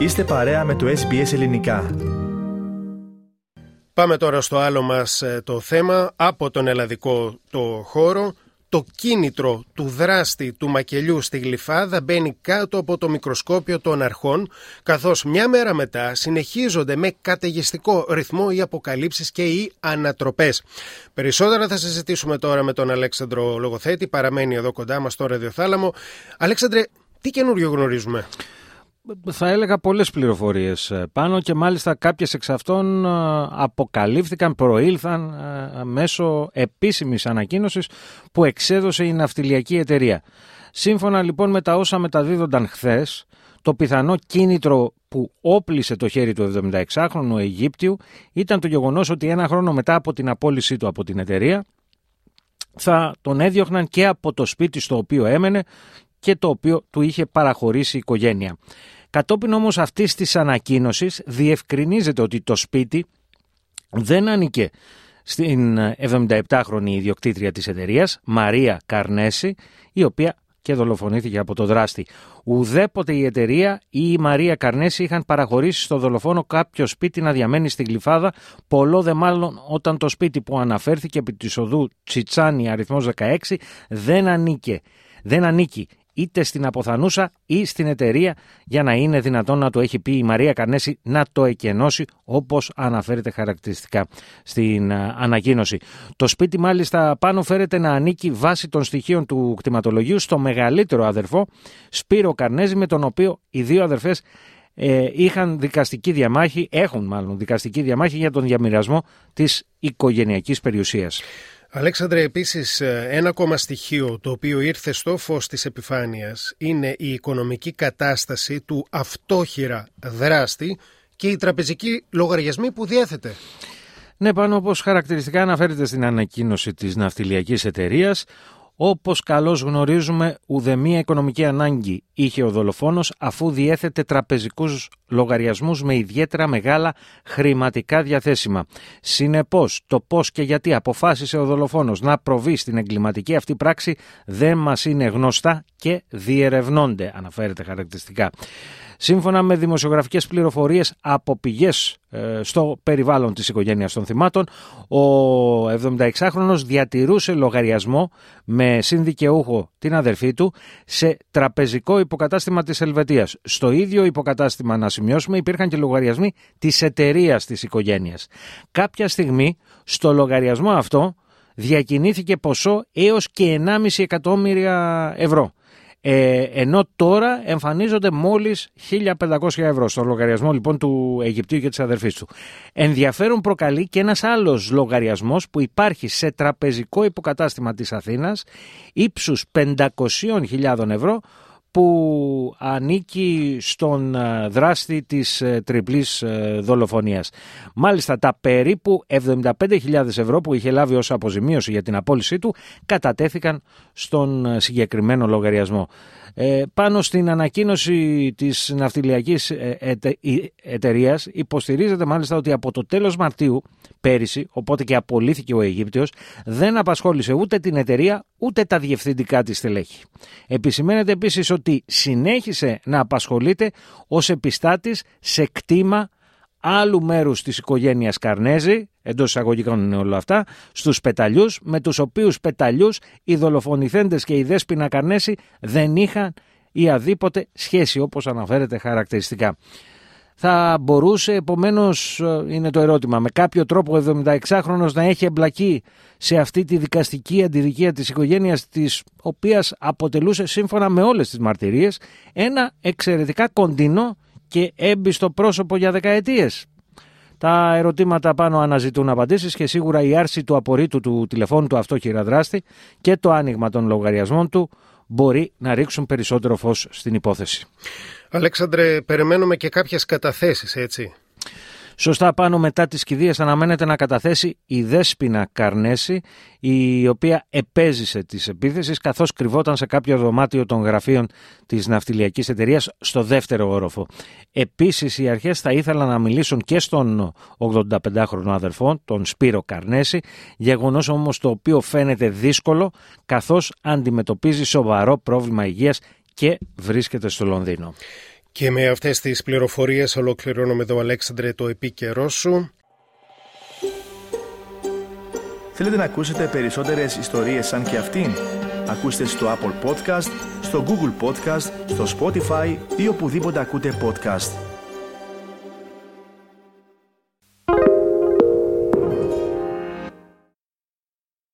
Είστε παρέα με το SBS Ελληνικά. Πάμε τώρα στο άλλο μας ε, το θέμα από τον ελλαδικό το χώρο. Το κίνητρο του δράστη του μακελιού στη Γλυφάδα μπαίνει κάτω από το μικροσκόπιο των αρχών, καθώς μια μέρα μετά συνεχίζονται με καταιγιστικό ρυθμό οι αποκαλύψεις και οι ανατροπές. Περισσότερα θα συζητήσουμε τώρα με τον Αλέξανδρο Λογοθέτη, παραμένει εδώ κοντά μας στο Ραδιοθάλαμο. Αλέξανδρε, τι καινούριο γνωρίζουμε; Θα έλεγα πολλές πληροφορίες ε, πάνω και μάλιστα κάποιες εξ αυτών ε, αποκαλύφθηκαν, προήλθαν ε, μέσω επίσημης ανακοίνωσης που εξέδωσε η ναυτιλιακή εταιρεία. Σύμφωνα λοιπόν με τα όσα μεταδίδονταν χθες, το πιθανό κίνητρο που όπλησε το χέρι του 76χρονου Αιγύπτιου ήταν το γεγονός ότι ένα χρόνο μετά από την απόλυσή του από την εταιρεία θα τον έδιωχναν και από το σπίτι στο οποίο έμενε και το οποίο του είχε παραχωρήσει η οικογένεια. Κατόπιν όμως αυτής της ανακοίνωσης διευκρινίζεται ότι το σπίτι δεν ανήκε στην 77χρονη ιδιοκτήτρια της εταιρείας, Μαρία Καρνέση, η οποία και δολοφονήθηκε από το δράστη. Ουδέποτε η εταιρεία ή η Μαρία Καρνέση είχαν παραχωρήσει στο δολοφόνο κάποιο σπίτι να διαμένει στην Γλυφάδα, πολλό δε μάλλον όταν το σπίτι που αναφέρθηκε επί της οδού Τσιτσάνη αριθμός 16 δεν ανήκε. Δεν ανήκει είτε στην αποθανούσα ή στην εταιρεία για να είναι δυνατόν να το έχει πει η Μαρία Καρνέση να το εκενώσει όπως αναφέρεται χαρακτηριστικά στην ανακοίνωση. Το σπίτι μάλιστα πάνω φέρεται να ανήκει βάσει των στοιχείων του κτηματολογίου στο μεγαλύτερο αδερφό Σπύρο Καρνέζη με τον οποίο οι δύο αδερφές ε, είχαν δικαστική διαμάχη, έχουν μάλλον δικαστική διαμάχη για τον διαμοιρασμό της οικογενειακής περιουσίας. Αλέξανδρε, επίσης ε, ένα ακόμα στοιχείο το οποίο ήρθε στο φως της επιφάνειας είναι η οικονομική κατάσταση του αυτόχειρα δράστη και οι τραπεζικοί λογαριασμοί που διέθετε. Ναι, πάνω όπως χαρακτηριστικά αναφέρεται στην ανακοίνωση της ναυτιλιακής εταιρείας, όπως καλώς γνωρίζουμε, ουδεμία οικονομική ανάγκη είχε ο δολοφόνος αφού διέθετε τραπεζικούς λογαριασμούς με ιδιαίτερα μεγάλα χρηματικά διαθέσιμα. Συνεπώς, το πώς και γιατί αποφάσισε ο δολοφόνος να προβεί στην εγκληματική αυτή πράξη δεν μας είναι γνωστά και διερευνώνται, αναφέρεται χαρακτηριστικά. Σύμφωνα με δημοσιογραφικές πληροφορίες από πηγές ε, στο περιβάλλον της οικογένειας των θυμάτων, ο 76χρονος διατηρούσε λογαριασμό με συνδικαιούχο την αδερφή του σε τραπεζικό υποκατάστημα της Ελβετίας. Στο ίδιο υποκατάστημα, να σημειώσουμε, υπήρχαν και λογαριασμοί της εταιρείας της οικογένειας. Κάποια στιγμή στο λογαριασμό αυτό διακινήθηκε ποσό έως και 1,5 εκατομμύρια ευρώ. Ε, ενώ τώρα εμφανίζονται μόλις 1500 ευρώ στο λογαριασμό λοιπόν του Αιγυπτίου και της αδερφής του. Ενδιαφέρον προκαλεί και ένας άλλος λογαριασμός που υπάρχει σε τραπεζικό υποκατάστημα της Αθήνας ύψους 500.000 ευρώ που ανήκει στον ε, δράστη της ε, τριπλής ε, δολοφονίας. Μάλιστα τα περίπου 75.000 ευρώ που είχε λάβει ως αποζημίωση για την απόλυσή του κατατέθηκαν στον συγκεκριμένο λογαριασμό. Ε, πάνω στην ανακοίνωση της ναυτιλιακής ε, ετε, εταιρείας υποστηρίζεται μάλιστα ότι από το τέλος Μαρτίου πέρυσι, οπότε και απολύθηκε ο Αιγύπτιος, δεν απασχόλησε ούτε την εταιρεία ούτε τα διευθυντικά της στελέχη. Επισημαίνεται επίσης ότι συνέχισε να απασχολείται ως επιστάτης σε κτήμα άλλου μέρους της οικογένειας Καρνέζη, εντός εισαγωγικών είναι όλα αυτά, στους πεταλιούς, με τους οποίους πεταλιούς οι δολοφονηθέντες και οι δέσποινα Καρνέζη δεν είχαν ή αδίποτε σχέση, όπως αναφέρεται χαρακτηριστικά. Θα μπορούσε, επομένως, είναι το ερώτημα, με κάποιο τρόπο ο 76χρονο να έχει εμπλακεί σε αυτή τη δικαστική αντιδικία της οικογένειας της οποίας αποτελούσε σύμφωνα με όλες τις μαρτυρίες ένα εξαιρετικά κοντινό και έμπιστο πρόσωπο για δεκαετίες. Τα ερωτήματα πάνω αναζητούν απαντήσεις και σίγουρα η άρση του απορρίτου του τηλεφώνου του αυτόχειρα δράστη και το άνοιγμα των λογαριασμών του μπορεί να ρίξουν περισσότερο φως στην υπόθεση. Αλέξανδρε, περιμένουμε και κάποιες καταθέσεις, έτσι. Σωστά πάνω μετά τις κηδείες αναμένεται να καταθέσει η Δέσποινα Καρνέση, η οποία επέζησε τις επίθεσεις καθώς κρυβόταν σε κάποιο δωμάτιο των γραφείων της ναυτιλιακής εταιρείας στο δεύτερο όροφο. Επίσης οι αρχές θα ήθελαν να μιλήσουν και στον 85χρονο αδερφό, τον Σπύρο Καρνέση, γεγονός όμως το οποίο φαίνεται δύσκολο καθώς αντιμετωπίζει σοβαρό πρόβλημα υγείας και βρίσκεται στο Λονδίνο. Και με αυτές τις πληροφορίες ολοκληρώνουμε εδώ Αλέξανδρε το επίκαιρό σου. Θέλετε να ακούσετε περισσότερες ιστορίες σαν και αυτήν; Ακούστε στο Apple Podcast, στο Google Podcast, στο Spotify ή οπουδήποτε ακούτε podcast.